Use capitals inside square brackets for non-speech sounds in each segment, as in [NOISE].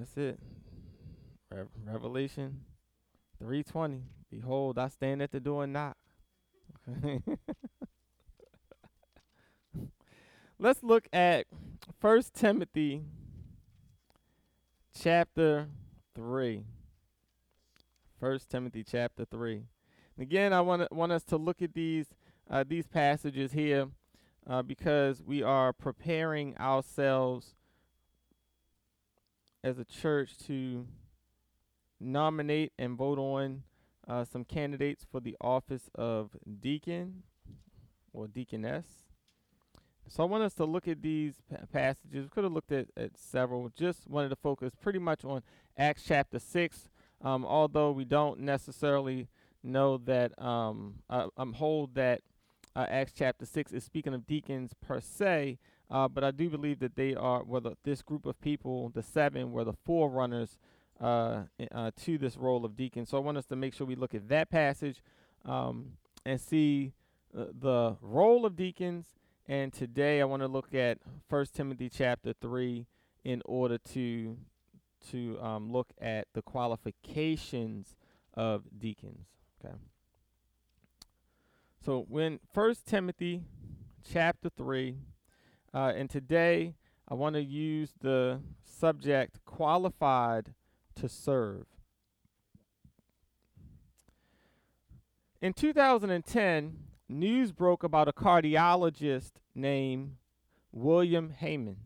That's it. Re- Revelation 3:20. Behold, I stand at the door and knock. [LAUGHS] Let's look at First Timothy chapter 3. First Timothy chapter 3. Again, I want want us to look at these uh, these passages here uh, because we are preparing ourselves as a church to nominate and vote on uh, some candidates for the office of deacon or deaconess. So I want us to look at these pa- passages. We could have looked at, at several. Just wanted to focus pretty much on Acts chapter 6, um, although we don't necessarily know that, um, uh, I'm hold that uh, Acts chapter 6 is speaking of deacons per se, uh, but I do believe that they are, well, the, this group of people, the seven, were the forerunners uh, uh, to this role of deacon. So I want us to make sure we look at that passage um, and see uh, the role of deacons. And today I want to look at First Timothy chapter 3 in order to to um, look at the qualifications of deacons. Okay. So when First Timothy chapter 3 uh, and today, I want to use the subject qualified to serve. In 2010, news broke about a cardiologist named William Heyman.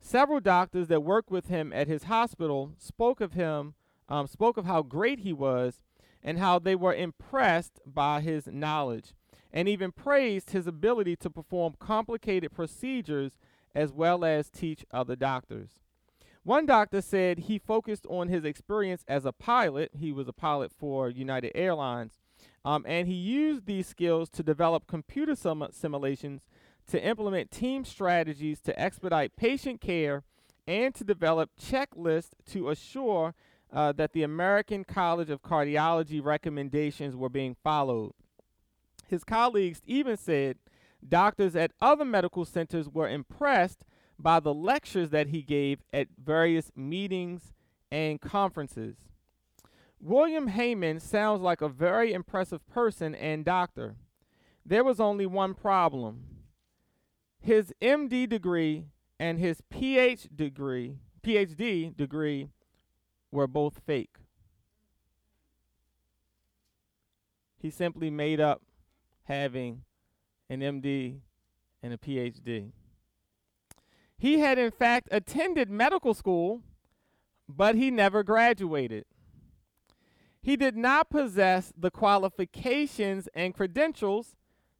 Several doctors that worked with him at his hospital spoke of him, um, spoke of how great he was, and how they were impressed by his knowledge and even praised his ability to perform complicated procedures as well as teach other doctors. One doctor said he focused on his experience as a pilot. He was a pilot for United Airlines. Um, and he used these skills to develop computer sim- simulations to implement team strategies to expedite patient care and to develop checklists to assure uh, that the American College of Cardiology recommendations were being followed. His colleagues even said doctors at other medical centers were impressed by the lectures that he gave at various meetings and conferences. William Heyman sounds like a very impressive person and doctor. There was only one problem. His MD degree and his degree, PhD degree were both fake. He simply made up having an MD and a PhD. He had, in fact, attended medical school, but he never graduated. He did not possess the qualifications and credentials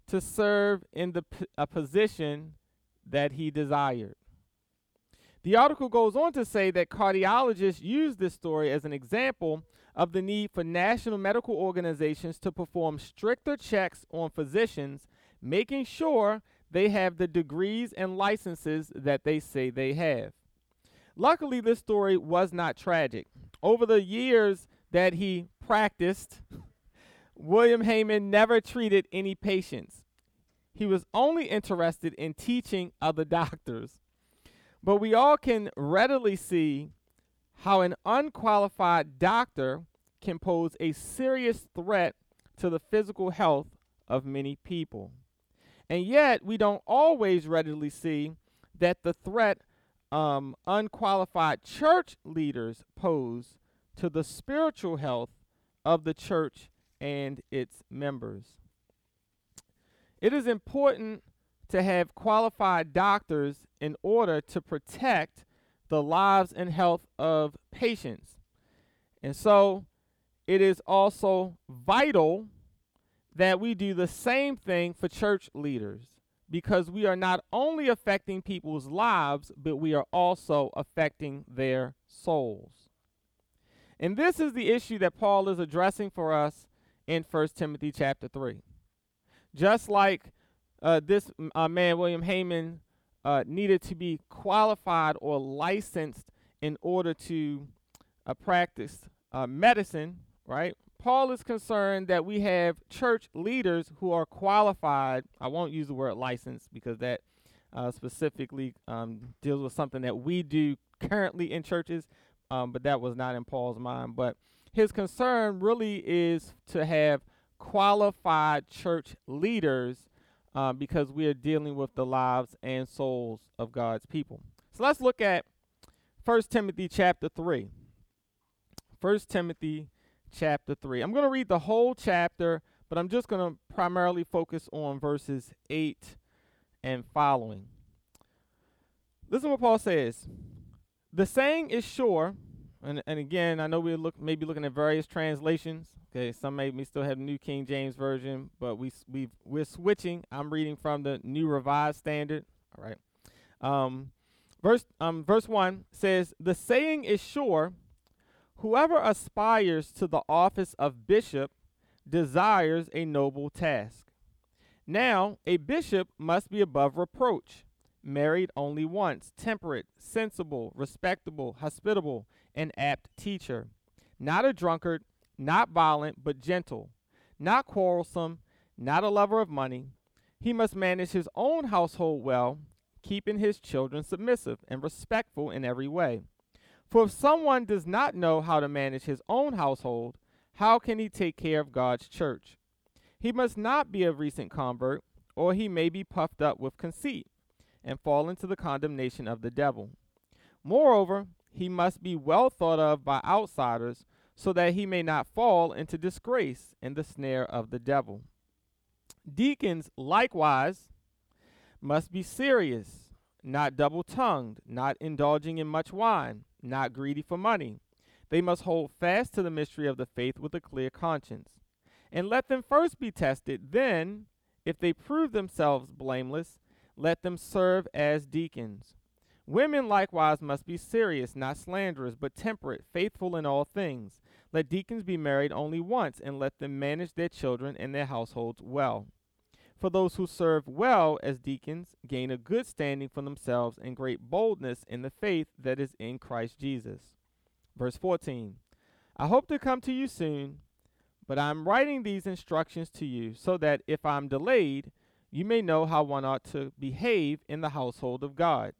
to serve in the p- a position that he desired. The article goes on to say that cardiologists use this story as an example of the need for national medical organizations to perform stricter checks on physicians, making sure they have the degrees and licenses that they say they have. Luckily, this story was not tragic. Over the years that he practiced, [LAUGHS] William Heyman never treated any patients. He was only interested in teaching other [LAUGHS] doctors. But we all can readily see how an unqualified doctor can pose a serious threat to the physical health of many people. And yet, we don't always readily see that the threat um, unqualified church leaders pose to the spiritual health of the church and its members. It is important to have qualified doctors in order to protect the lives and health of patients. And so it is also vital that we do the same thing for church leaders because we are not only affecting people's lives, but we are also affecting their souls. And this is the issue that Paul is addressing for us in 1 Timothy chapter 3. Just like uh, this uh, man, William Heyman, uh, needed to be qualified or licensed in order to uh, practice uh, medicine, right? Paul is concerned that we have church leaders who are qualified. I won't use the word license because that specifically um, deals with something that we do currently in churches. um, but that was not in Paul's mind. But his concern really is to have qualified church leaders uh, because we are dealing with the lives and souls of God's people. So let's look at 1 Timothy chapter 3. 1 Timothy chapter 3. I'm going to read the whole chapter, but I'm just going to primarily focus on verses 8 and following. Listen what Paul says. The saying is sure, and, and again, I know we're look, maybe looking at various translations. Okay, some may still have New King James Version, but we we we're switching. I'm reading from the New Revised Standard. All right. Um, verse um verse one says, "The saying is sure, whoever aspires to the office of bishop desires a noble task. Now, a bishop must be above reproach." married only once, temperate, sensible, respectable, hospitable, an apt teacher, not a drunkard, not violent, but gentle, not quarrelsome, not a lover of money. He must manage his own household well, keeping his children submissive and respectful in every way. For if someone does not know how to manage his own household, how can he take care of God's church? He must not be a recent convert, or he may be puffed up with conceit and fall into the condemnation of the devil. Moreover, he must be well thought of by outsiders so that he may not fall into disgrace in the snare of the devil. Deacons likewise must be serious, not double tongued, not indulging in much wine, not greedy for money. They must hold fast to the mystery of the faith with a clear conscience. And let them first be tested, then, if they prove themselves blameless, let them serve as deacons. Women likewise must be serious, not slanderous, but temperate, faithful in all things. Let deacons be married only once, and let them manage their children and their households well. For those who serve well as deacons gain a good standing for themselves and great boldness in the faith that is in Christ Jesus. Verse 14 I hope to come to you soon, but I am writing these instructions to you so that if I am delayed, you may know how one ought to behave in the household of God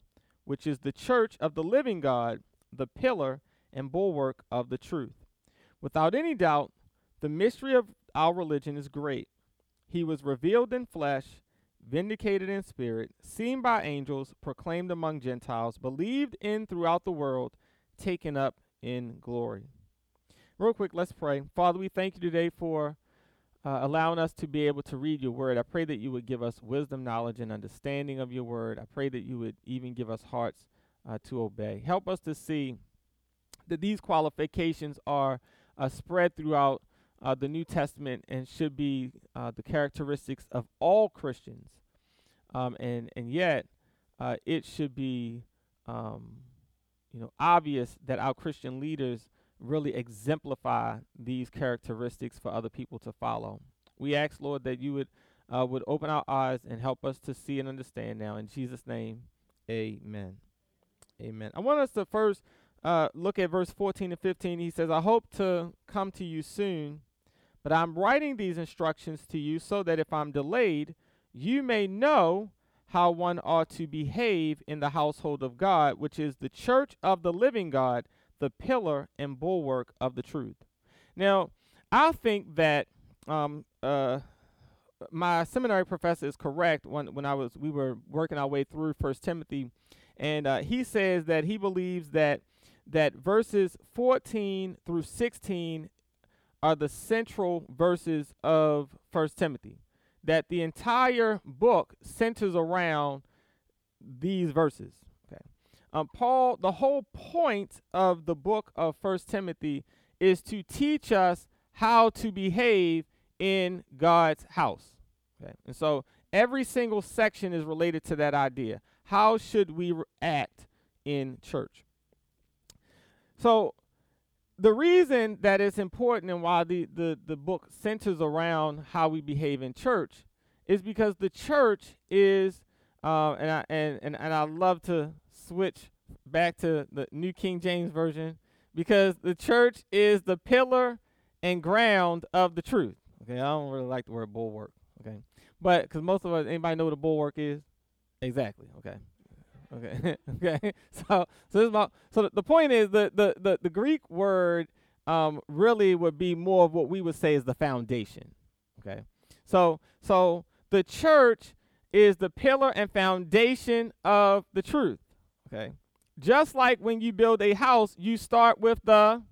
which is the church of the living God, the pillar and bulwark of the truth. Without any doubt, the mystery of our religion is great. He was revealed in flesh, vindicated in spirit, seen by angels, proclaimed among Gentiles, believed in throughout the world, taken up in glory. Real quick, let's pray. Father, we thank you today for uh, allowing us to be able to read your word. I pray that you would give us wisdom, knowledge, and understanding of your word. I pray that you would even give us hearts uh, to obey. Help us to see that these qualifications are uh, spread throughout uh, the New Testament and should be uh, the characteristics of all Christians. Um, and and yet, uh, it should be, um, you know, obvious that our Christian leaders really exemplify these characteristics for other people to follow. We ask, Lord, that you would uh, would open our eyes and help us to see and understand now. In Jesus' name, amen. Amen. I want us to first uh, look at verse 14 and 15. He says, I hope to come to you soon, but I'm writing these instructions to you so that if I'm delayed, you may know how one ought to behave in the household of God, which is the church of the living God the pillar and bulwark of the truth. Now, I think that um, uh, my seminary professor is correct when when I was we were working our way through First Timothy, and uh, he says that he believes that that verses 14 through 16 are the central verses of First Timothy. That the entire book centers around these verses. Um, Paul, the whole point of the book of First Timothy is to teach us how to behave in God's house. Okay, and so every single section is related to that idea. How should we act in church? So the reason that it's important and why the, the, the book centers around how we behave in church is because the church is uh, and I and, and, and I love to switch back to the New King James Version because the church is the pillar and ground of the truth. Okay, I don't really like the word bulwark. Okay, but because most of us, anybody know what a bulwark is? Exactly. Okay. Okay. [LAUGHS] okay. [LAUGHS] So so this is my so the, point is the, the the the Greek word um really would be more of what we would say is the foundation. Okay. So so the church is the pillar and foundation of the truth. Okay. Just like when you build a house, you start with the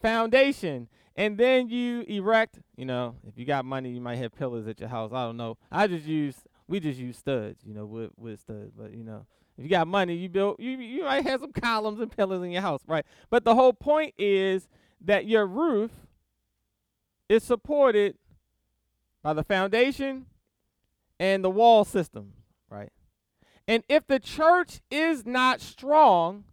foundation and then you erect, you know, if you got money, you might have pillars at your house. I don't know. I just use we just use studs, you know, with with studs, but you know, if you got money, you build you you might have some columns and pillars in your house, right? But the whole point is that your roof is supported by the foundation and the wall system, right? And if the church is not strong,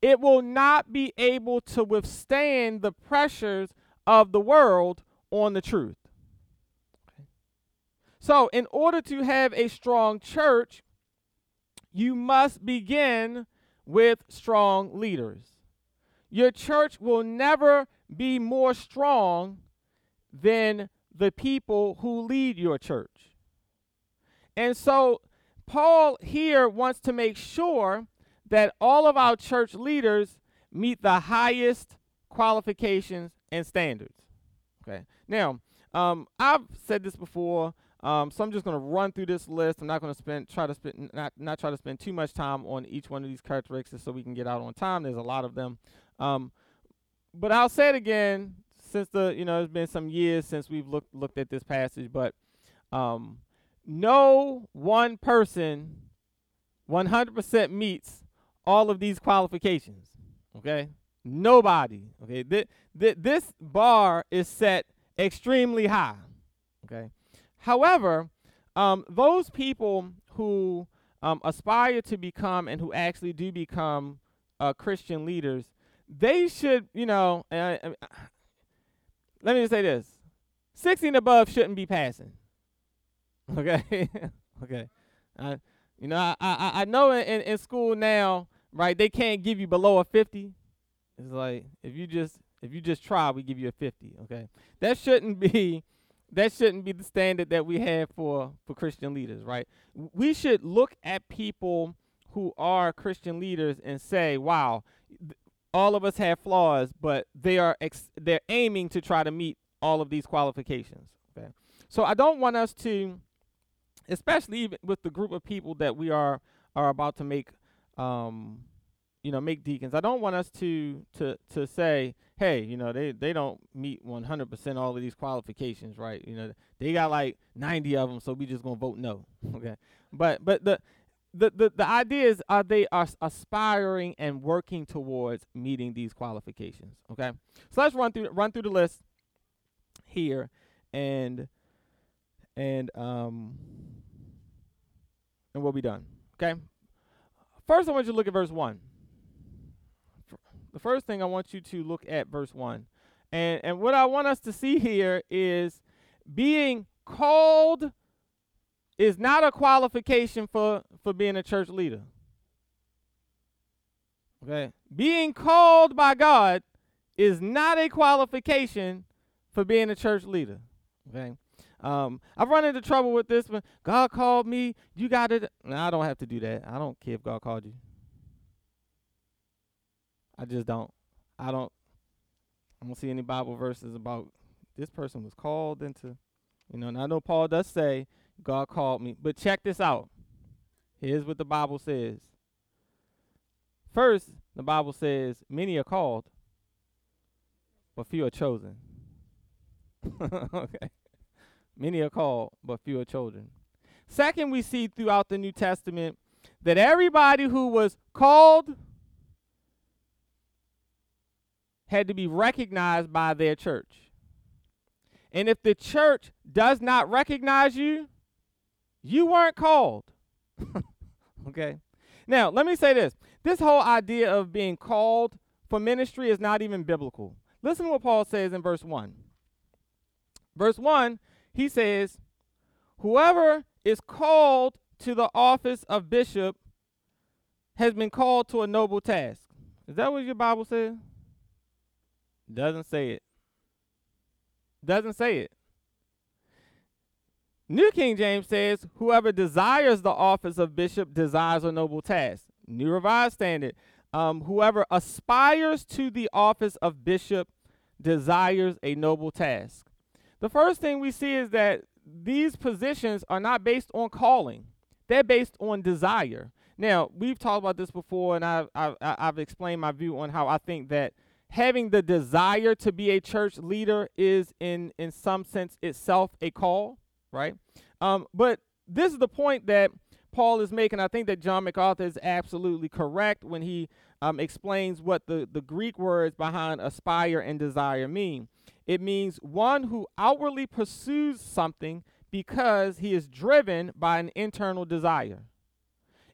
it will not be able to withstand the pressures of the world on the truth. So, in order to have a strong church, you must begin with strong leaders. Your church will never be more strong than the people who lead your church. And so, Paul here wants to make sure that all of our church leaders meet the highest qualifications and standards. Okay. Now, um, I've said this before. Um, so I'm just going to run through this list. I'm not going to spend try to spend not not try to spend too much time on each one of these characteristics so we can get out on time. There's a lot of them. Um, but I'll say it again since the you know it's been some years since we've looked looked at this passage, but um, no one person 100% meets all of these qualifications. Okay, nobody. Okay, th- th- this bar is set extremely high. Okay, however, um, those people who um, aspire to become and who actually do become uh, Christian leaders, they should, you know, uh, let me just say this 60 and above shouldn't be passing. [LAUGHS] Okay? okay. Uh, you know, I, I, I know in, in school now, right, they can't give you below a 50. It's like if you just if you just try, we give you a 50, okay? That shouldn't be that shouldn't be the standard that we have for for Christian leaders, right? We should look at people who are Christian leaders and say, "Wow, all of us have flaws, but they are ex- they're aiming to try to meet all of these qualifications." Okay, so I don't want us to, especially even with the group of people that we are are about to make, um, you know, make deacons. I don't want us to to to say, "Hey, you know, they they don't meet 100% all of these qualifications, right? You know, they got like 90 of them, so we just gonna vote no." [LAUGHS] okay, but but the the, the, the idea is are they are aspiring and working towards meeting these qualifications okay so let's run through run through the list here and and um and we'll be done okay first i want you to look at verse 1 the first thing i want you to look at verse 1 and and what i want us to see here is being called is not a qualification for for being a church leader. Okay? Being called by God is not a qualification for being a church leader. Okay? Um, I've run into trouble with this one. God called me. You got it. No, I don't have to do that. I don't care if God called you. I just don't. I don't. I don't see any Bible verses about this person was called into. You know, and I know Paul does say God called me. But check this out. Here's what the Bible says. First, the Bible says, many are called, but few are chosen. [LAUGHS] okay. Many are called, but few are chosen. Second, we see throughout the New Testament that everybody who was called had to be recognized by their church. And if the church does not recognize you, you weren't called. [LAUGHS] okay? Now, let me say this. This whole idea of being called for ministry is not even biblical. Listen to what Paul says in verse 1. Verse 1, he says, Whoever is called to the office of bishop has been called to a noble task. Is that what your Bible says? Doesn't say it. Doesn't say it. New King James says, Whoever desires the office of bishop desires a noble task. New Revised Standard, um, whoever aspires to the office of bishop desires a noble task. The first thing we see is that these positions are not based on calling, they're based on desire. Now, we've talked about this before, and I've, I've, I've explained my view on how I think that having the desire to be a church leader is, in, in some sense, itself a call, right? Um, but this is the point that Paul is making. I think that John MacArthur is absolutely correct when he um, explains what the, the Greek words behind aspire and desire mean. It means one who outwardly pursues something because he is driven by an internal desire.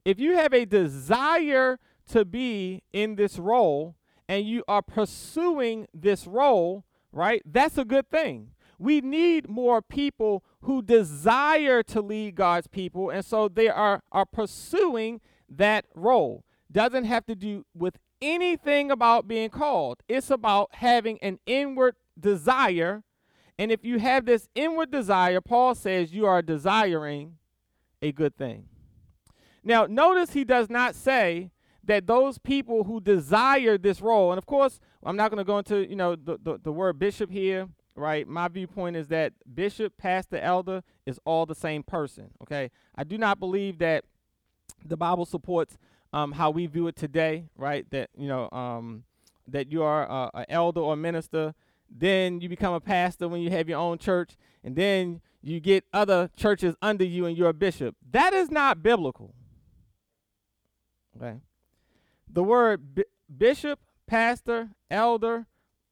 If you have a desire to be in this role and you are pursuing this role, right, that's a good thing. We need more people who desire to lead God's people, and so they are, are pursuing that role. Doesn't have to do with anything about being called, it's about having an inward desire. And if you have this inward desire, Paul says you are desiring a good thing. Now, notice he does not say that those people who desire this role, and of course, I'm not going to go into you know the, the, the word bishop here, right? My viewpoint is that bishop, pastor, elder is all the same person. Okay, I do not believe that the Bible supports um, how we view it today, right? That you know um, that you are uh, an elder or minister then you become a pastor when you have your own church, and then you get other churches under you and you're a bishop. That is not biblical. Okay. The word bi- bishop, pastor, elder,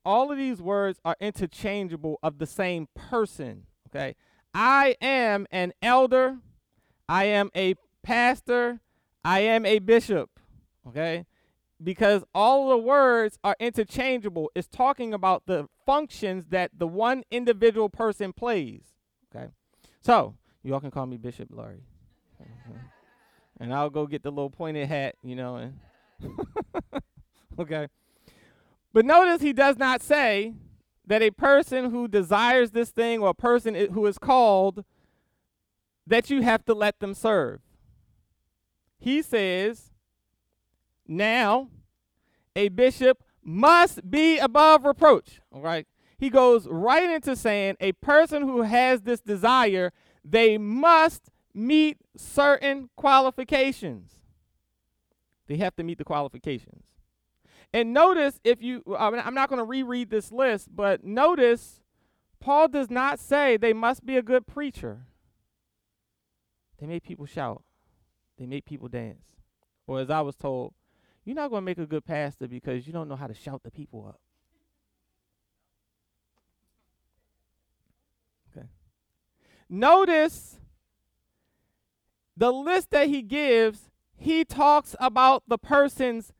all of these words are interchangeable of the same person. Okay. I am an elder. I am a pastor. I am a bishop. Okay because all the words are interchangeable. It's talking about the functions that the one individual person plays. Okay. So, you all can call me Bishop Laurie. [LAUGHS] and I'll go get the little pointed hat, you know, and [LAUGHS] okay. But notice he does not say that a person who desires this thing or a person who is called that you have to let them serve. He says now, a bishop must be above reproach. All right. He goes right into saying a person who has this desire, they must meet certain qualifications. They have to meet the qualifications. And notice if you, I'm not going to reread this list, but notice Paul does not say they must be a good preacher. They make people shout, they make people dance. Or as I was told, you're not going to make a good pastor because you don't know how to shout the people up. Okay. Notice the list that he gives, he talks about the person's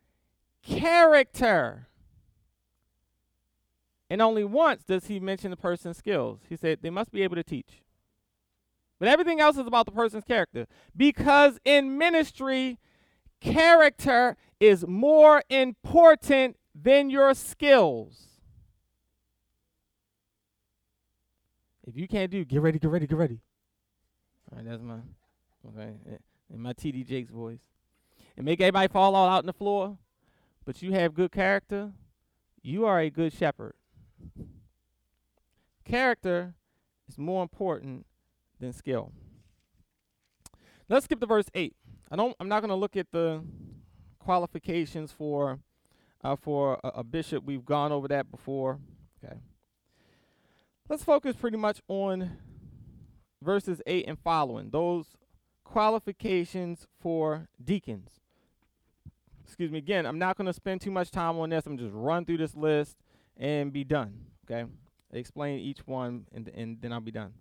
character. And only once does he mention the person's skills. He said they must be able to teach. But everything else is about the person's character. Because in ministry, character is more important than your skills. If you can't do, get ready, get ready, get ready. All right, that's my okay, eh, in my TD Jakes voice, and make everybody fall all out on the floor. But you have good character. You are a good shepherd. Character is more important than skill. Let's skip to verse eight. I don't. I'm not going to look at the qualifications for uh, for a, a bishop. We've gone over that before. Okay. Let's focus pretty much on verses eight and following. Those qualifications for deacons. Excuse me. Again, I'm not going to spend too much time on this. I'm just run through this list and be done. Okay. Explain each one, and and then I'll be done.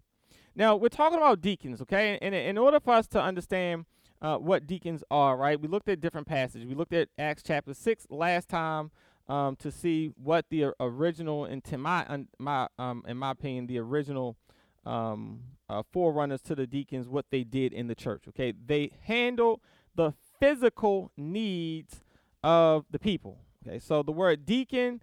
Now we're talking about deacons. Okay, and in order for us to understand uh, what deacons are, right? We looked at different passages. We looked at Acts chapter 6 last time um, to see what the original, and to my, my um, in my opinion, the original um, uh, forerunners to the deacons, what they did in the church, okay? They handled the physical needs of the people, okay? So the word deacon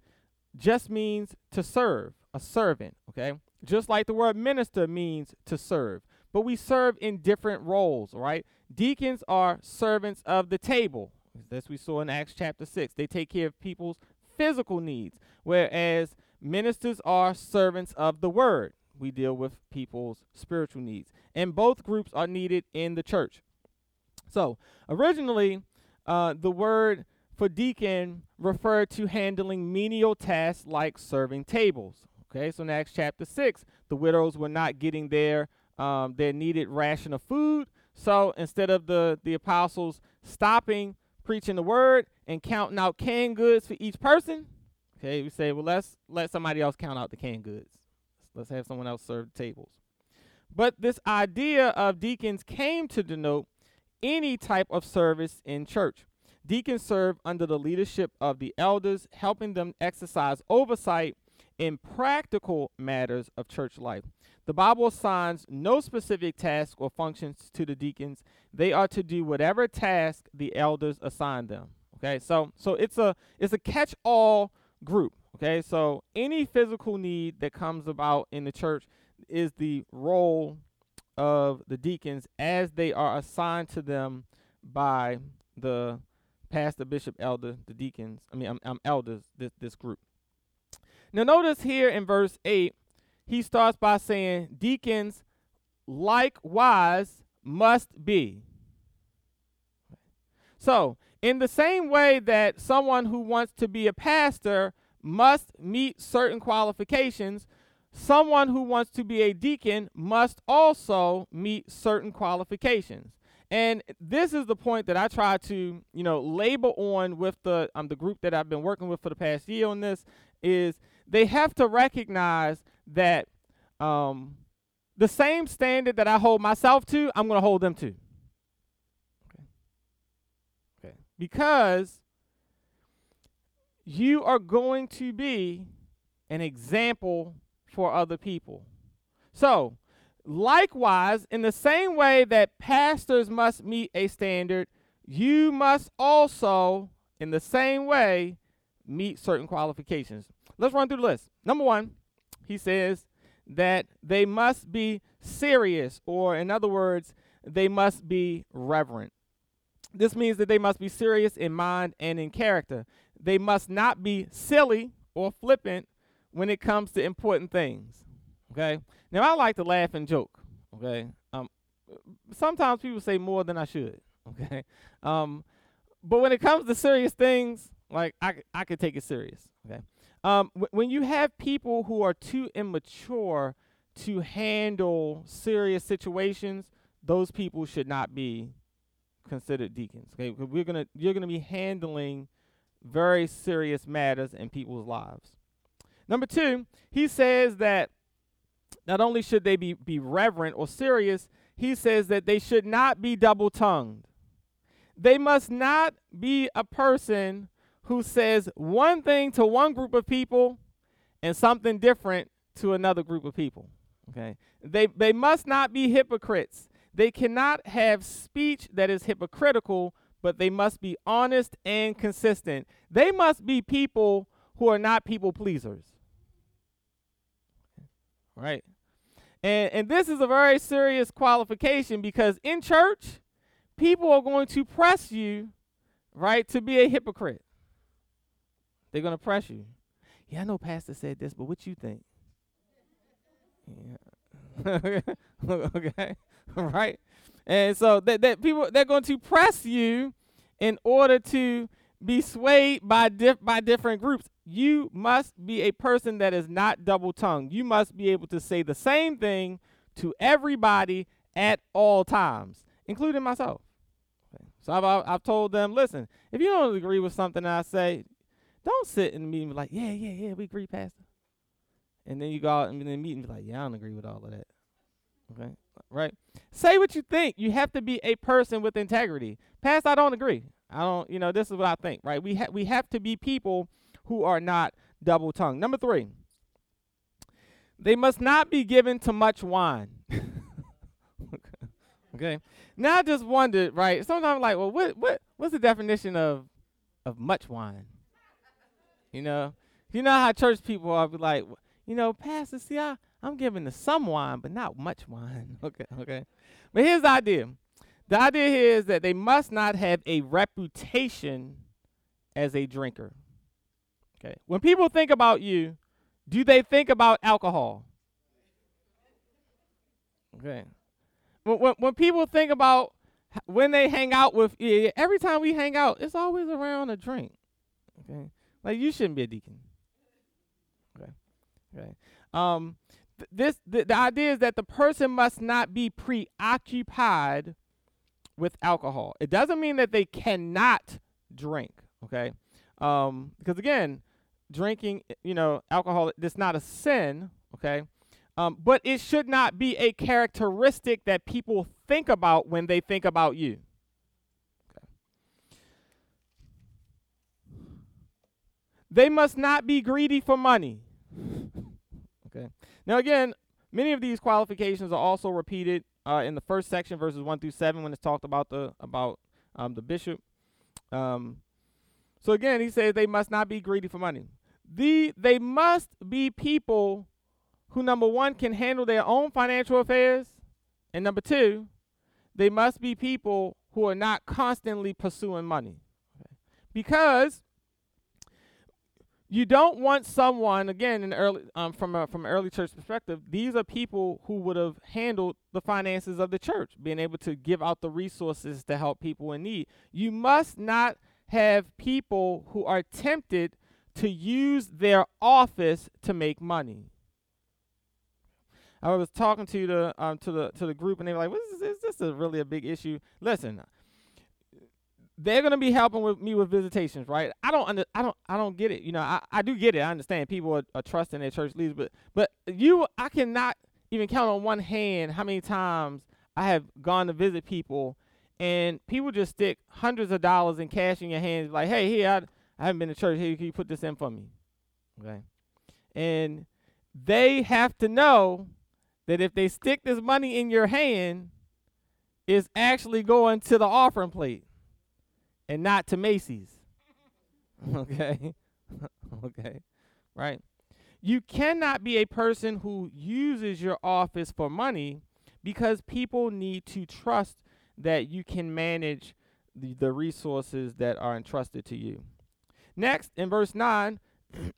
just means to serve, a servant, okay? Just like the word minister means to serve. But we serve in different roles, right? Deacons are servants of the table. As we saw in Acts chapter 6. They take care of people's physical needs, whereas ministers are servants of the word. We deal with people's spiritual needs. And both groups are needed in the church. So, originally, uh, the word for deacon referred to handling menial tasks like serving tables. Okay, so in Acts chapter 6, the widows were not getting their um, their needed ration of food. So instead of the, the apostles stopping preaching the word and counting out canned goods for each person, okay, we say, well, let's let somebody else count out the canned goods. Let's have someone else serve the tables. But this idea of deacons came to denote any type of service in church. Deacons serve under the leadership of the elders, helping them exercise oversight in practical matters of church life. The Bible assigns no specific task or functions to the deacons. They are to do whatever task the elders assign them. Okay, so so it's a it's a catch-all group. Okay, so any physical need that comes about in the church is the role of the deacons as they are assigned to them by the pastor, bishop, elder, the deacons. I mean, I'm, I'm elders. This this group. Now, notice here in verse eight, he starts by saying, "Deacons likewise must be." So, in the same way that someone who wants to be a pastor must meet certain qualifications, someone who wants to be a deacon must also meet certain qualifications. And this is the point that I try to, you know, label on with the um, the group that I've been working with for the past year on this is they have to recognize that um, the same standard that I hold myself to, I'm going to hold them to. Okay. Okay. Because you are going to be an example for other people. So, likewise, in the same way that pastors must meet a standard, you must also, in the same way, meet certain qualifications. Let's run through the list. Number one, he says that they must be serious, or in other words, they must be reverent. This means that they must be serious in mind and in character. They must not be silly or flippant when it comes to important things. Okay? Now, I like to laugh and joke. Okay? Um, sometimes people say more than I should. [LAUGHS] Okay? Um, but when it comes to serious things, like I, I could take it serious. Okay? Um, w- when you have people who are too immature to handle serious situations, those people should not be considered deacons. Okay, we're gonna you're gonna be handling very serious matters in people's lives. Number two, he says that not only should they be, be reverent or serious, he says that they should not be double tongued. They must not be a person who says one thing to one group of people and something different to another group of people. Okay? They they must not be hypocrites. They cannot have speech that is hypocritical, but they must be honest and consistent. They must be people who are not people pleasers. Right? And and this is a very serious qualification because in church, people are going to press you, right, to be a hypocrite. They're to press you. Yeah, I know pastor said this, but what you think? Yeah. [LAUGHS] okay. [LAUGHS] right? And so that, that people they're going to press you in order to be swayed by dif- by different groups. You must be a person that is not double tongued. You must be able to say the same thing to everybody at all times, including myself. So I've, I've told them, listen, if you don't agree with something I say, don't sit in the meeting and be like, yeah, yeah, yeah, we agree, Pastor. And then you go out in the meeting and be like, yeah, I don't agree with all of that. Okay, right? Say what you think. You have to be a person with integrity. Pastor, I don't agree. I don't, you know, this is what I think, right? We, ha- we have to be people who are not double tongued. Number three, they must not be given to much wine. [LAUGHS] okay. Now I just wondered, right? Sometimes I'm like, well, what what what's the definition of of much wine? You know, you know how church people are be like, you know, Pastor, see, I, I'm giving to some wine, but not much wine. [LAUGHS] okay, okay. But here's the idea. The idea here is that they must not have a reputation as a drinker. Okay. When people think about you, do they think about alcohol? Okay. When, when, when people think about when they hang out with, yeah, every time we hang out, it's always around a drink. Okay. Like you shouldn't be a deacon. Okay. Okay. Um, th- this the, the idea is that the person must not be preoccupied with alcohol. It doesn't mean that they cannot drink. Okay. Um, because again, drinking, you know, alcohol, it's not a sin. Okay. Um, but it should not be a characteristic that people think about when they think about you. They must not be greedy for money. [LAUGHS] okay. Now, again, many of these qualifications are also repeated uh, in the first section, verses one through seven, when it's talked about the about um, the bishop. Um, so again, he says they must not be greedy for money. The they must be people who number one can handle their own financial affairs, and number two, they must be people who are not constantly pursuing money. Okay. Because you don't want someone again in early um, from a from an early church perspective. These are people who would have handled the finances of the church, being able to give out the resources to help people in need. You must not have people who are tempted to use their office to make money. I was talking to the um, to the to the group, and they were like, "What is this? Is this a really a big issue?" Listen, they're gonna be helping with me with visitations, right? I don't under, I don't I don't get it. You know, I, I do get it. I understand people are, are trusting their church leaders, but but you I cannot even count on one hand how many times I have gone to visit people and people just stick hundreds of dollars in cash in your hands, like, hey, here, I, I haven't been to church. Here, can you put this in for me? Okay. And they have to know that if they stick this money in your hand, it's actually going to the offering plate and not to Macy's. [LAUGHS] okay? [LAUGHS] okay. Right? You cannot be a person who uses your office for money because people need to trust that you can manage the, the resources that are entrusted to you. Next, in verse 9,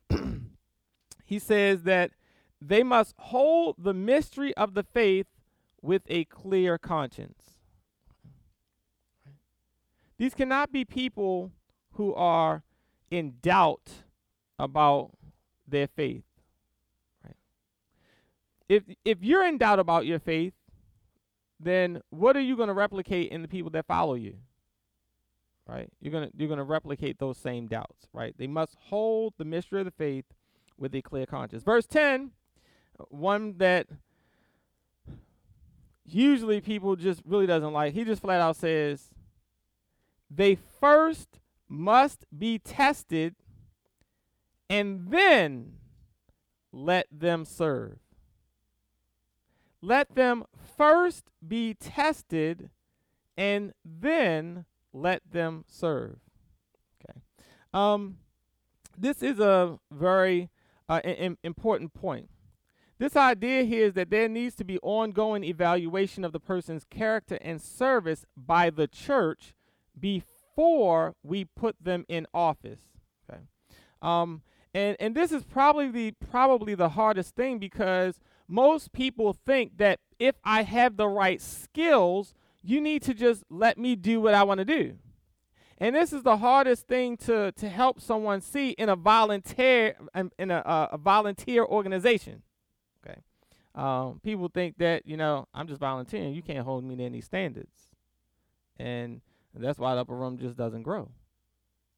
[COUGHS] he says that they must hold the mystery of the faith with a clear conscience. These cannot be people who are in doubt about their faith. Right? If if you're in doubt about your faith, then what are you going to replicate in the people that follow you? Right? You're going to you're going to replicate those same doubts, right? They must hold the mystery of the faith with a clear conscience. Verse 10, one that usually people just really doesn't like. He just flat out says they first must be tested and then let them serve. Let them first be tested and then let them serve. Okay. Um, this is a very uh, important point. This idea here is that there needs to be ongoing evaluation of the person's character and service by the church before we put them in office. Okay. Um, and and this is probably the probably the hardest thing because most people think that if I have the right skills, you need to just let me do what I want to do. And this is the hardest thing to to help someone see in a volunteer in a, a, a volunteer organization. Okay, um, people think that you know I'm just volunteering. You can't hold me to any standards, and that's why the upper room just doesn't grow.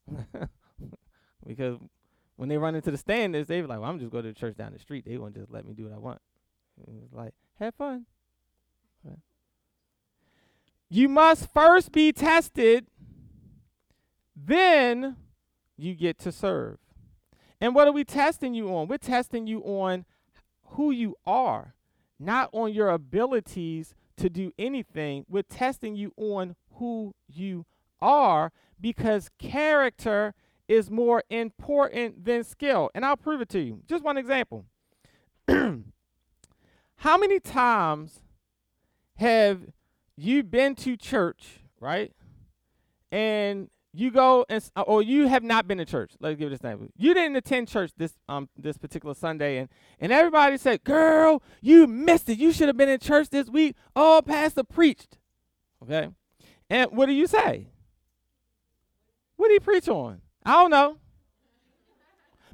[LAUGHS] because when they run into the standards, they be like, "Well, I'm just go to the church down the street. They won't just let me do what I want." It's like, have fun. You must first be tested, then you get to serve. And what are we testing you on? We're testing you on who you are, not on your abilities to do anything. We're testing you on who you are because character is more important than skill. And I'll prove it to you. Just one example. [CLEARS THROAT] How many times have you been to church, right? And you go and or you have not been to church. Let's give it this name. You didn't attend church this um this particular Sunday, and and everybody said, "Girl, you missed it. You should have been in church this week. Oh, pastor preached." Okay, and what do you say? What did he preach on? I don't know,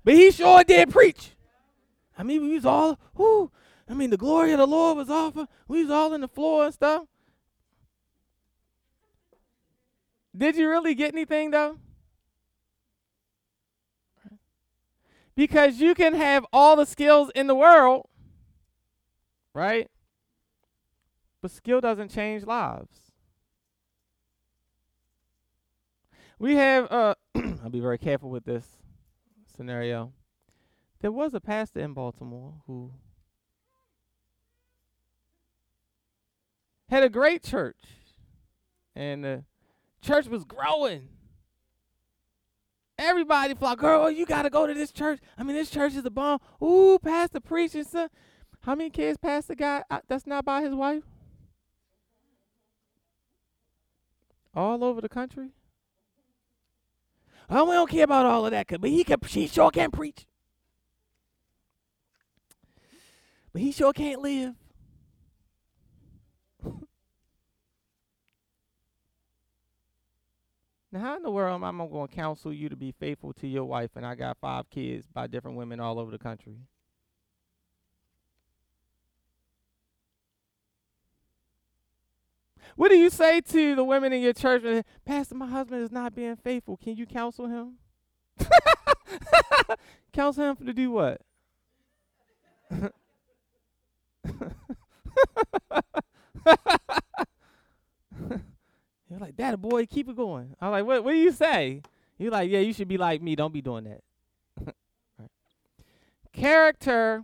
but he sure did preach. I mean, we was all, whoo, I mean, the glory of the Lord was off. We was all in the floor and stuff. Did you really get anything though? Because you can have all the skills in the world, right? But skill doesn't change lives. We have uh [CLEARS THROAT] I'll be very careful with this scenario. There was a pastor in Baltimore who had a great church. And the church was growing. Everybody flocked. Girl, you got to go to this church. I mean, this church is a bomb. Ooh, pastor preaching, son. How many kids pastor got uh, that's not by his wife? All over the country? Oh, we don't care about all of that, but he can. He sure can preach. But he sure can't live. [LAUGHS] now, how in the world am I going to counsel you to be faithful to your wife and I got five kids by different women all over the country? What do you say to the women in your church? Pastor, my husband is not being faithful. Can you counsel him? [LAUGHS] counsel him to do what? [LAUGHS] You're like, Dad, boy, keep it going. I'm like, what, what do you say? You're like, yeah, you should be like me. Don't be doing that. [LAUGHS] right. Character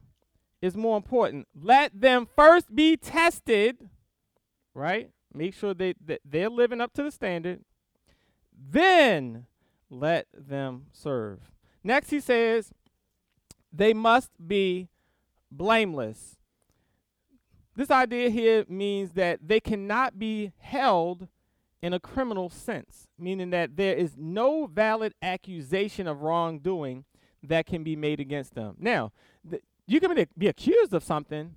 is more important. Let them first be tested, right? Make sure they, that they're living up to the standard. Then let them serve. Next, he says, they must be blameless. This idea here means that they cannot be held in a criminal sense, meaning that there is no valid accusation of wrongdoing that can be made against them. Now, th- you can be accused of something,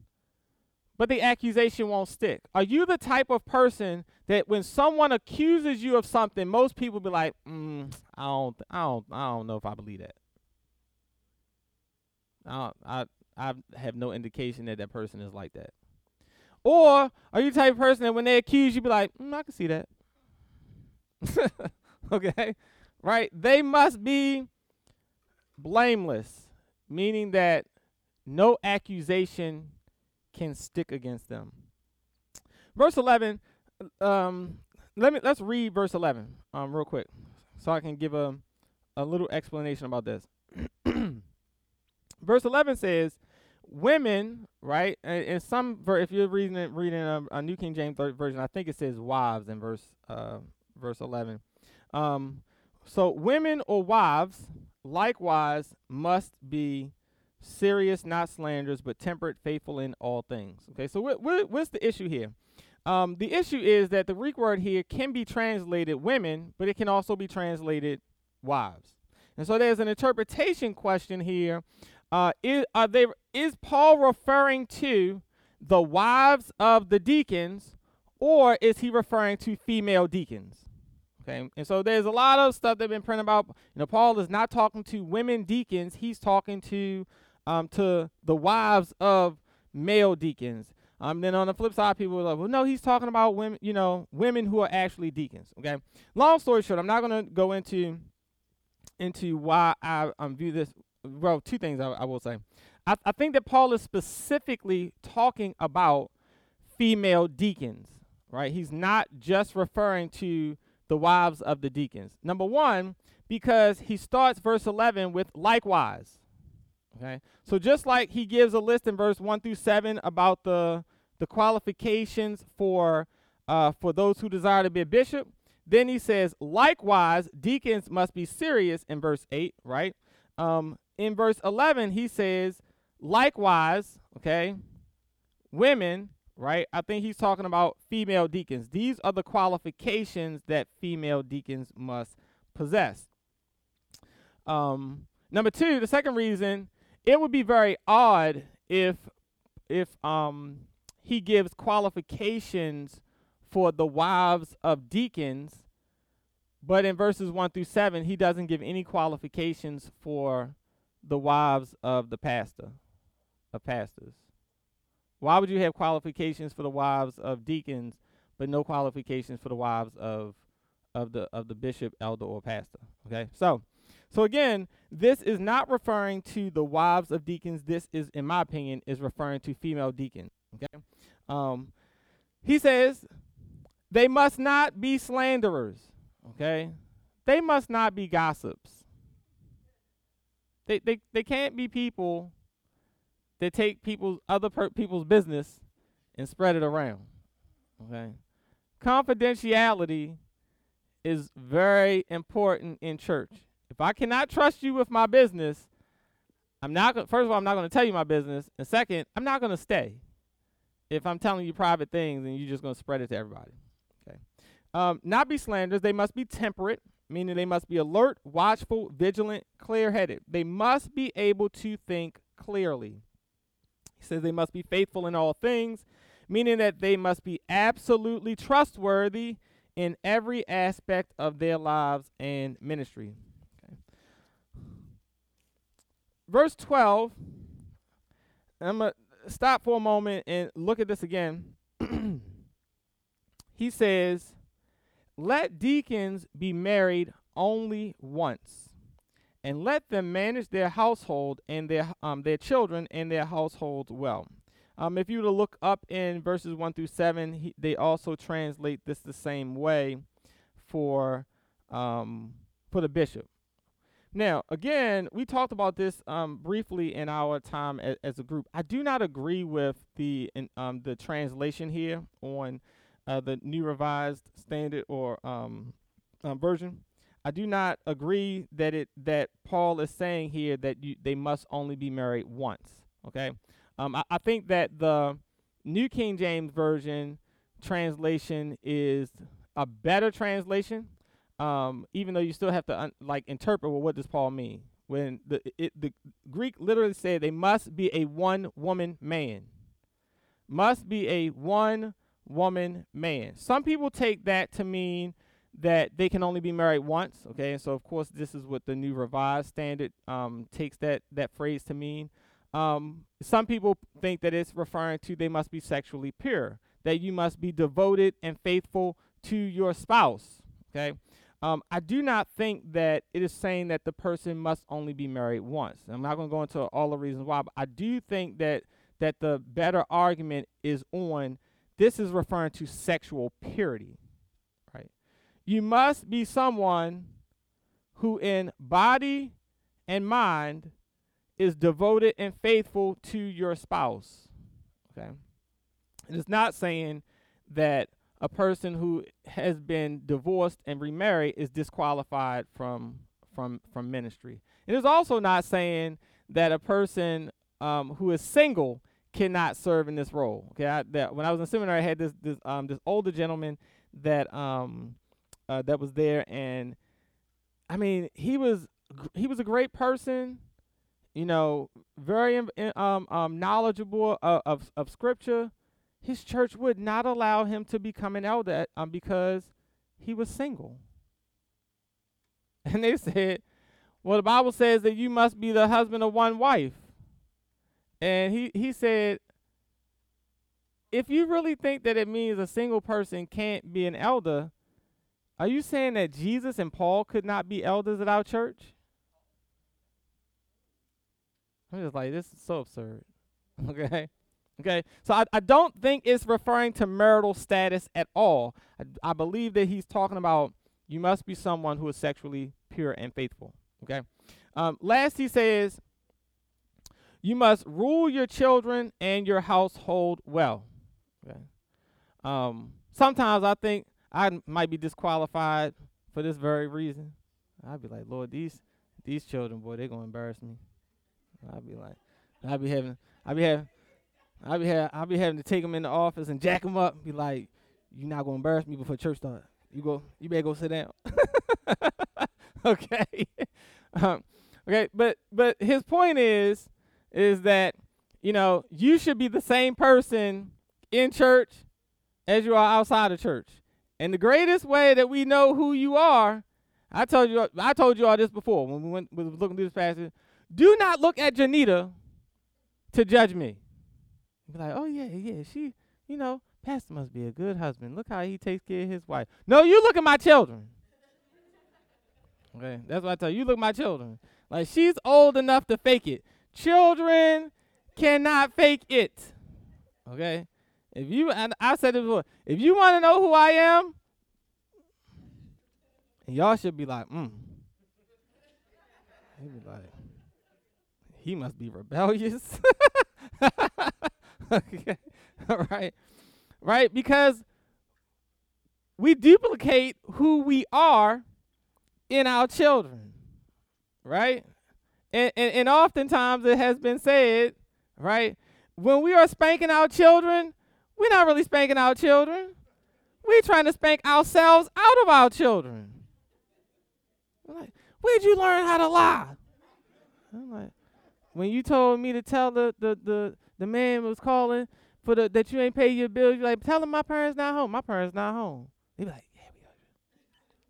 but the accusation won't stick. Are you the type of person that when someone accuses you of something, most people be like, mm, I don't, I don't, I don't know if I believe that. I, I, I have no indication that that person is like that. Or are you the type of person that when they accuse you, be like, mm, I can see that. [LAUGHS] okay? Right? They must be blameless, meaning that no accusation can stick against them. Verse 11, um, let me let's read verse 11 um, real quick so I can give a, a little explanation about this. [CLEARS THROAT] verse 11 says, women, right? And some, ver- if you're reading it, reading a, a, New King James version, I think it says wives in verse uh, verse 11. Um, so women or wives likewise must be serious, not slanderers, but temperate, faithful in all things. Okay, so what, what, what's the issue here? Um, the issue is that the Greek word here can be translated women, but it can also be translated wives. And so there's an interpretation question here uh, is, are they, is Paul referring to the wives of the deacons, or is he referring to female deacons? Okay, and so there's a lot of stuff that's been printed about. You know, Paul is not talking to women deacons; he's talking to um, to the wives of male deacons. Um, then on the flip side, people were like, well, no, he's talking about women, you know, women who are actually deacons. Okay. Long story short, I'm not going to go into into why I um, view this well, two things I, I will say. I, I think that Paul is specifically talking about female deacons, right? He's not just referring to the wives of the deacons. Number one, because he starts verse 11 with likewise. Okay, so just like he gives a list in verse 1 through 7 about the, the qualifications for, uh, for those who desire to be a bishop, then he says, likewise, deacons must be serious in verse 8, right? Um, in verse 11, he says, likewise, okay, women, right? I think he's talking about female deacons. These are the qualifications that female deacons must possess. Um, number two, the second reason, it would be very odd if if um he gives qualifications for the wives of deacons, but in verses one through seven, he doesn't give any qualifications for the wives of the pastor, of pastors. Why would you have qualifications for the wives of deacons, but no qualifications for the wives of of the of the bishop, elder, or pastor? Okay, so so again, this is not referring to the wives of deacons. This is, in my opinion, is referring to female deacons. Okay, um, he says they must not be slanderers. Okay, they must not be gossips. They they they can't be people that take people's other per- people's business and spread it around. Okay, confidentiality is very important in church. If I cannot trust you with my business, I'm not going first of all, I'm not going to tell you my business. And second, I'm not going to stay. If I'm telling you private things and you're just going to spread it to everybody. Okay. Um, not be slanderers, they must be temperate, meaning they must be alert, watchful, vigilant, clear-headed. They must be able to think clearly. He says they must be faithful in all things, meaning that they must be absolutely trustworthy in every aspect of their lives and ministry verse 12, I'm going to stop for a moment and look at this again. [CLEARS THROAT] he says, Let deacons be married only once, and let them manage their household and their, um, their children and their households well. Um, if you were to look up in verses 1 through 7, he, they also translate this the same way for, um, for the bishop. Now, again, we talked about this um, briefly in our time a, as a group. I do not agree with the in, um, the translation here on uh, the New Revised Standard or um, um, version. I do not agree that it that Paul is saying here that you, they must only be married once. Okay, um, I, I think that the New King James Version translation is a better translation um, even though you still have to un- like interpret well, what does Paul mean when the it, the Greek literally said they must be a one woman man, must be a one woman man. Some people take that to mean that they can only be married once. Okay, and so of course this is what the New Revised Standard um, takes that that phrase to mean. Um, some people think that it's referring to they must be sexually pure, that you must be devoted and faithful to your spouse. Okay, um, I do not think that it is saying that the person must only be married once. I'm not going to go into all the reasons why, but I do think that that the better argument is on this is referring to sexual purity, right? You must be someone who in body and mind is devoted and faithful to your spouse. Okay? It is not saying that a person who has been divorced and remarried is disqualified from from from ministry. It is also not saying that a person um, who is single cannot serve in this role. Okay, I, that when I was in seminary, I had this this um, this older gentleman that um uh, that was there, and I mean he was he was a great person, you know, very um um knowledgeable of of, of scripture his church would not allow him to become an elder um, because he was single. [LAUGHS] And they said, well, the Bible says that you must be the husband of one wife. And he, he said, if you really think that it means a single person can't be an elder, are you saying that Jesus and Paul could not be elders at our church? I'm just like, this is so absurd. [LAUGHS] Okay. Okay, so I, I don't think it's referring to marital status at all. I, I believe that he's talking about you must be someone who is sexually pure and faithful. Okay, um, last he says you must rule your children and your household well. Okay, um, sometimes I think I might be disqualified for this very reason. I'd be like, Lord, these these children, boy, they're gonna embarrass me. I'd be like, I'd be having, I'd be having I'll be ha- I'll be having to take them in the office and jack them up. Be like, "You're not gonna embarrass me before church start. You go. You better go sit down." [LAUGHS] okay. [LAUGHS] um, okay. But but his point is is that you know you should be the same person in church as you are outside of church. And the greatest way that we know who you are, I told you I told you all this before when we went we was looking through this passage. Do not look at Janita to judge me. Be like, oh yeah, yeah, she, you know, Pastor must be a good husband. Look how he takes care of his wife. No, you look at my children. okay, that's what I tell you. You look at my children. Like she's old enough to fake it. Children cannot fake it. Okay, if you and I said it before, if you want to know who I am, y'all should be like, mm. He be like, he must be rebellious. [LAUGHS] okay, [LAUGHS] right, right? Because we duplicate who we are in our children, right? And, and, and oftentimes it has been said, right? When we are spanking our children, we're not really spanking our children. We're trying to spank ourselves out of our children. like, where'd you learn how to lie? I'm like, when you told me to tell the the the, the man was calling for the that you ain't pay your bills, You're like, tell him my parents not home. My parents not home. They be like, yeah, we are.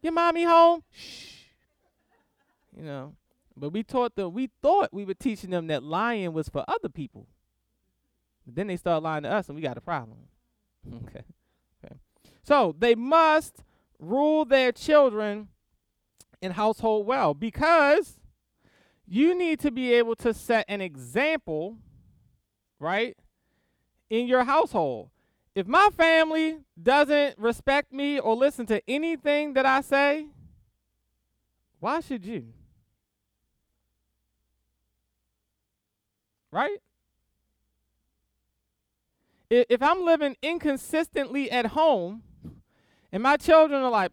Your mommy home? Shh. You know. But we taught them we thought we were teaching them that lying was for other people. But then they start lying to us and we got a problem. [LAUGHS] okay. Okay. So they must rule their children in household well because you need to be able to set an example, right, in your household. If my family doesn't respect me or listen to anything that I say, why should you? Right? If I'm living inconsistently at home and my children are like,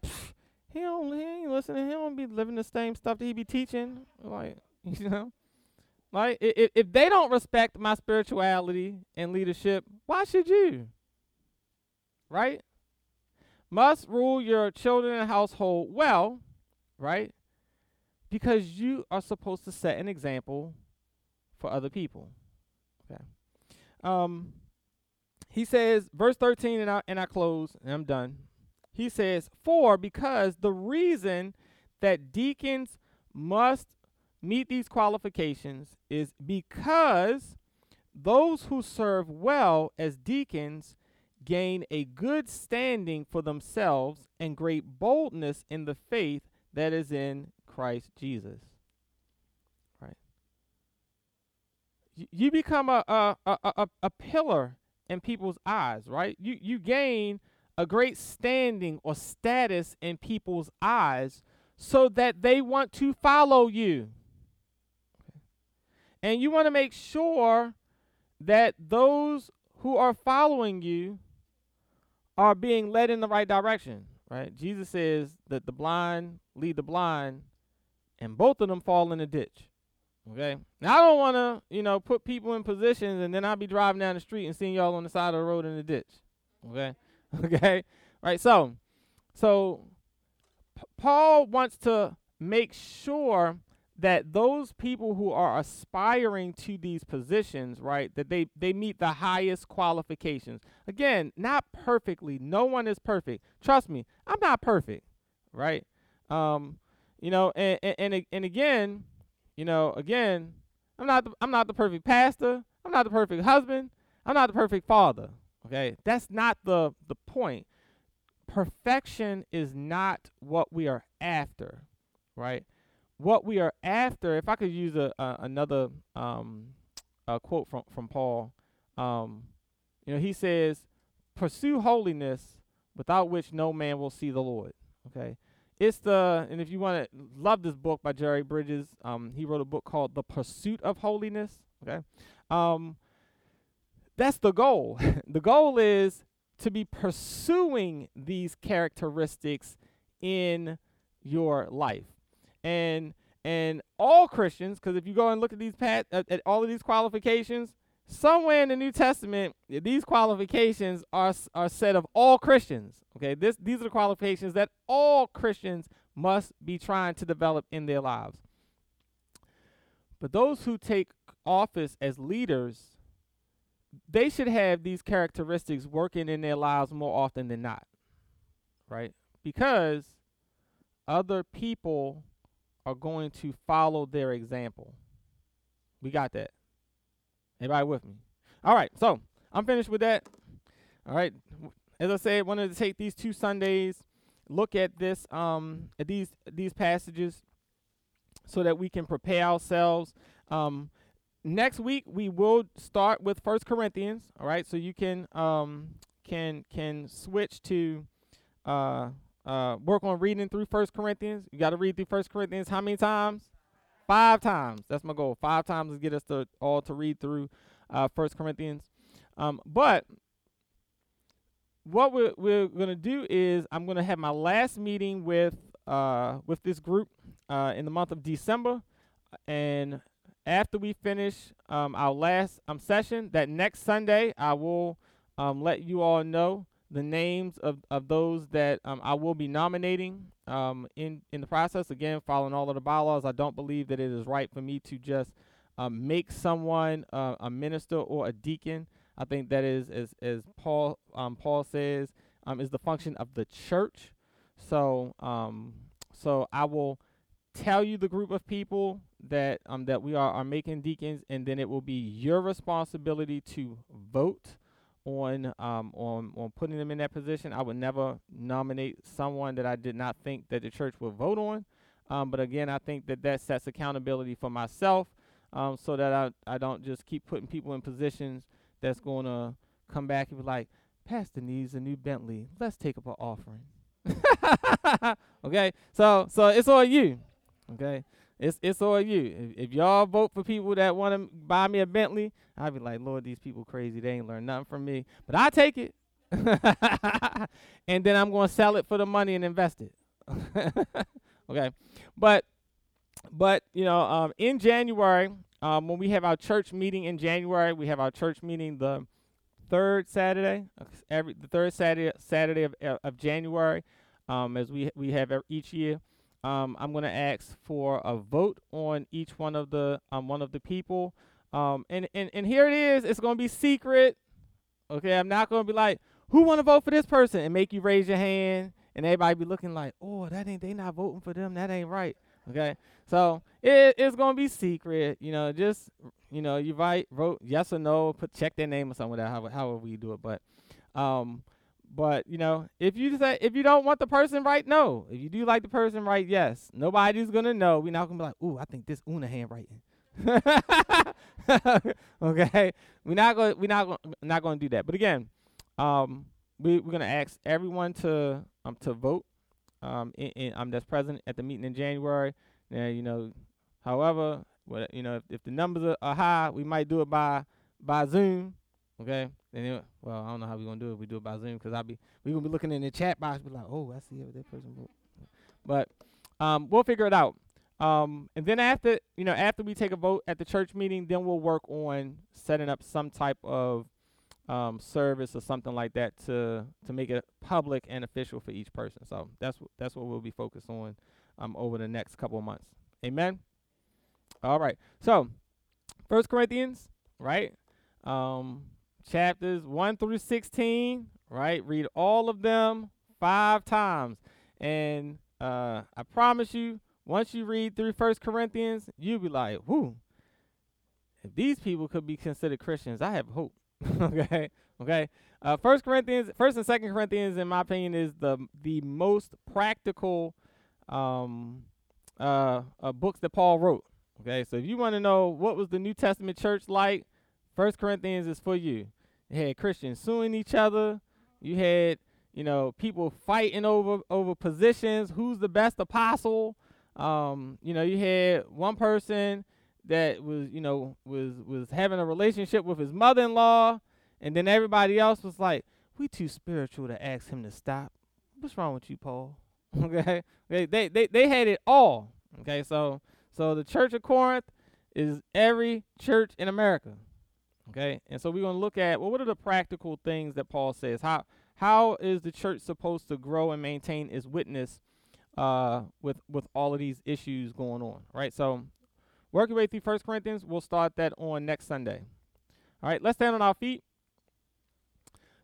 he don't he ain't listening, he don't be living the same stuff that he be teaching. Like, [LAUGHS] you know? Like if if they don't respect my spirituality and leadership, why should you? Right? Must rule your children and household well, right? Because you are supposed to set an example for other people. Okay. Um he says, verse 13, and I and I close, and I'm done. He says, For because the reason that deacons must meet these qualifications is because those who serve well as deacons gain a good standing for themselves and great boldness in the faith that is in Christ Jesus. Right? you become a, a, a, a, a pillar in people's eyes, right? You you gain a great standing or status in people's eyes so that they want to follow you. And you want to make sure that those who are following you are being led in the right direction, right? Jesus says that the blind lead the blind, and both of them fall in a ditch. Okay. Now I don't want to, you know, put people in positions and then I'll be driving down the street and seeing y'all on the side of the road in the ditch. Okay. [LAUGHS] okay. Right. So, so Paul wants to make sure that those people who are aspiring to these positions, right, that they they meet the highest qualifications. Again, not perfectly. No one is perfect. Trust me, I'm not perfect, right? Um, you know, and and and, and again, you know, again, I'm not the, I'm not the perfect pastor. I'm not the perfect husband. I'm not the perfect father. Okay? That's not the the point. Perfection is not what we are after, right? What we are after, if I could use a, a another um a quote from from Paul, um, you know, he says, "Pursue holiness, without which no man will see the Lord." Okay, it's the and if you want to love this book by Jerry Bridges, um, he wrote a book called The Pursuit of Holiness. Okay, um, that's the goal. [LAUGHS] the goal is to be pursuing these characteristics in your life, and and all Christians, because if you go and look at these pat at, at all of these qualifications, somewhere in the New Testament, these qualifications are are said of all Christians. Okay, this these are the qualifications that all Christians must be trying to develop in their lives. But those who take office as leaders, they should have these characteristics working in their lives more often than not. Right? Because other people are going to follow their example. We got that. Everybody with me? All right, so I'm finished with that. All right. As I said, wanted to take these two Sundays, look at this, um, at these these passages, so that we can prepare ourselves. Um, next week we will start with First Corinthians. All right, so you can um, can can switch to uh, uh, work on reading through First Corinthians. You got to read through First Corinthians how many times? Five times. That's my goal. Five times to get us to all to read through uh, First Corinthians. Um, but what we're, we're gonna do is I'm gonna have my last meeting with uh, with this group uh, in the month of December, and after we finish um, our last um, session, that next Sunday I will um, let you all know the names of, of those that um, I will be nominating um, in, in the process. Again, following all of the bylaws, I don't believe that it is right for me to just um, make someone uh, a minister or a deacon. I think that is, as, as Paul um, Paul says, um, is the function of the church. So um, so I will tell you the group of people that that we are, are making deacons, and then it will be your responsibility to vote on um on on putting them in that position. I would never nominate someone that I did not think that the church would vote on. Um, but again, I think that that sets accountability for myself, um, so that I I don't just keep putting people in positions that's going to come back and be like, Pastor needs a new Bentley. Let's take up an offering. [LAUGHS] okay, so so it's all you. Okay, it's it's all you. If, if y'all vote for people that want to buy me a Bentley, I'd be like, Lord, these people crazy. They ain't learned nothing from me. But I take it, [LAUGHS] and then I'm to sell it for the money and invest it. [LAUGHS] okay, but but you know, um, in January, um, when we have our church meeting in January, we have our church meeting the third Saturday, every the third Saturday Saturday of of January, um, as we we have each year. Um, I'm going to ask for a vote on each one of the um, one of the people. Um, and, and, and here it is. It's going to be secret. Okay, I'm not going to be like, who want to vote for this person? And make you raise your hand. And everybody be looking like, oh, that ain't, they not voting for them. That ain't right. Okay, so it, it's going to be secret. You know, just, you know, you write, vote yes or no, put check their name or something that, however, however we do it. But, um, but you know, if you say if you don't want the person right, no. If you do like the person right, yes. Nobody's gonna know. We're not gonna be like, ooh, I think this Una handwriting. [LAUGHS] okay, we're not gonna we're not going not to do that. But again, um, we we're gonna ask everyone to um to vote um in, in um that's present at the meeting in January. Now you know, however, what you know if, if the numbers are, are high, we might do it by by Zoom. Okay, then well I don't know how we're gonna do it. We do it by Zoom because I'll be we gonna be looking in the chat box, be like, oh I see that person vote. But um, we'll figure it out. Um, and then after you know after we take a vote at the church meeting, then we'll work on setting up some type of um, service or something like that to to make it public and official for each person. So that's w- that's what we'll be focused on um, over the next couple of months. Amen. All right. So First Corinthians, right? Um, chapters one through sixteen, right? Read all of them five times, and uh, I promise you once you read through First Corinthians, you'll be like, whoo, if these people could be considered Christians, I have hope. [LAUGHS] okay. Okay. Uh, First Corinthians, First and Second Corinthians, in my opinion, is the the most practical um, uh, uh, books that Paul wrote. Okay, so if you want to know what was the New Testament church like, First Corinthians is for you. You had Christians suing each other. You had you know people fighting over over positions. Who's the best apostle? Um, you know, you had one person that was, you know, was was having a relationship with his mother-in-law, and then everybody else was like, "We too spiritual to ask him to stop." What's wrong with you, Paul? [LAUGHS] okay, they, they they they had it all. Okay, so so the Church of Corinth is every church in America. Okay, and so we're going to look at well, what are the practical things that Paul says? How how is the church supposed to grow and maintain its witness uh, with with all of these issues going on? Right. So, working way through First Corinthians, we'll start that on next Sunday. All right, let's stand on our feet.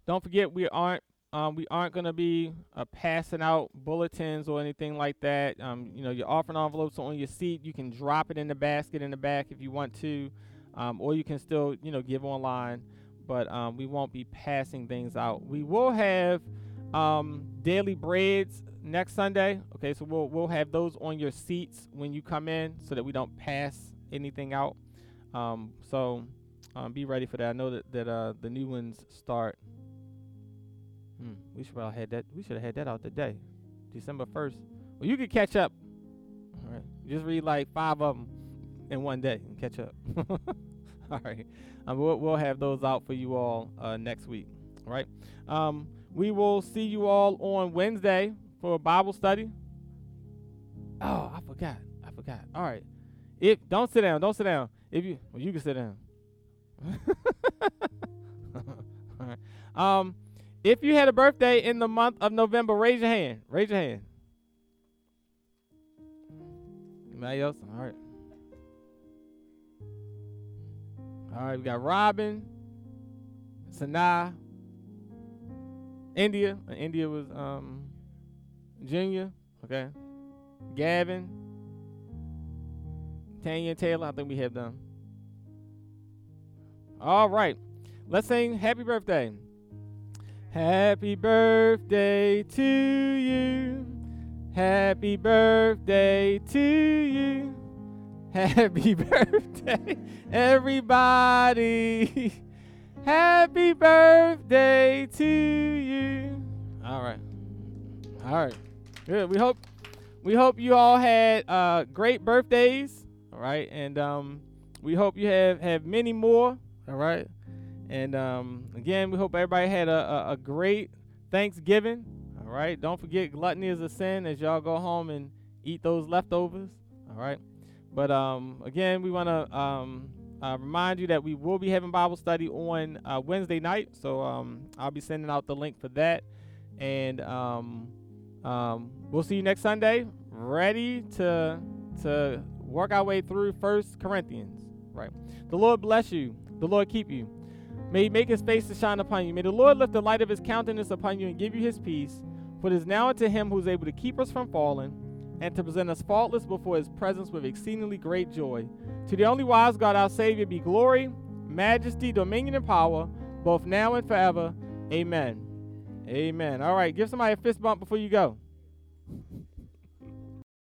Don't forget, we aren't um, we aren't going to be uh, passing out bulletins or anything like that. Um, you know, your offering envelopes are on your seat. You can drop it in the basket in the back if you want to, um, or you can still, you know, give online. But um, we won't be passing things out. We will have um, daily breads next Sunday. Okay, so we'll we'll have those on your seats when you come in, so that we don't pass anything out. Um, so be ready for that. I know that that uh, the new ones start Hmm, we should have had that. We should have had that out today, December first. Well, you could catch up. All right, just read like five of them in one day and catch up. [LAUGHS] all right, um, we'll we'll have those out for you all uh, next week. All right. Um, we will see you all on Wednesday for a Bible study. Oh, I forgot. I forgot. All right. If don't sit down, don't sit down. If you well, you can sit down. [LAUGHS] all right. Um if you had a birthday in the month of November, raise your hand. Raise your hand. Anybody else? All right. All right, we got Robin, Sanaa, India. Uh, India was um Junior. Okay. Gavin, Tanya Taylor. I think we have them. All right. Let's sing happy birthday. Happy birthday to you. Happy birthday to you. Happy [LAUGHS] birthday, everybody. Happy birthday to you. All right. All right. Good. We hope we hope you all had uh, great birthdays. All right. And um, we hope you have have many more. All right. And um, again, we hope everybody had a, a, a, great Thanksgiving. All right. Don't forget, gluttony is a sin as y'all go home and eat those leftovers. All right. But um, again, we want to um, uh, remind you that we will be having Bible study on uh, Wednesday night. So um, I'll be sending out the link for that. And um, um, we'll see you next Sunday, ready to to work our way through First Corinthians. Right. The Lord bless you. The Lord keep you. May he make his face to shine upon you. May the Lord lift the light of his countenance upon you and give you his peace. For it is now unto him who is able to keep us from falling and to present us faultless before his presence with exceedingly great joy. To the only wise God, our Savior, be glory, majesty, dominion, and power, both now and forever. Amen. Amen. All right, give somebody a fist bump before you go.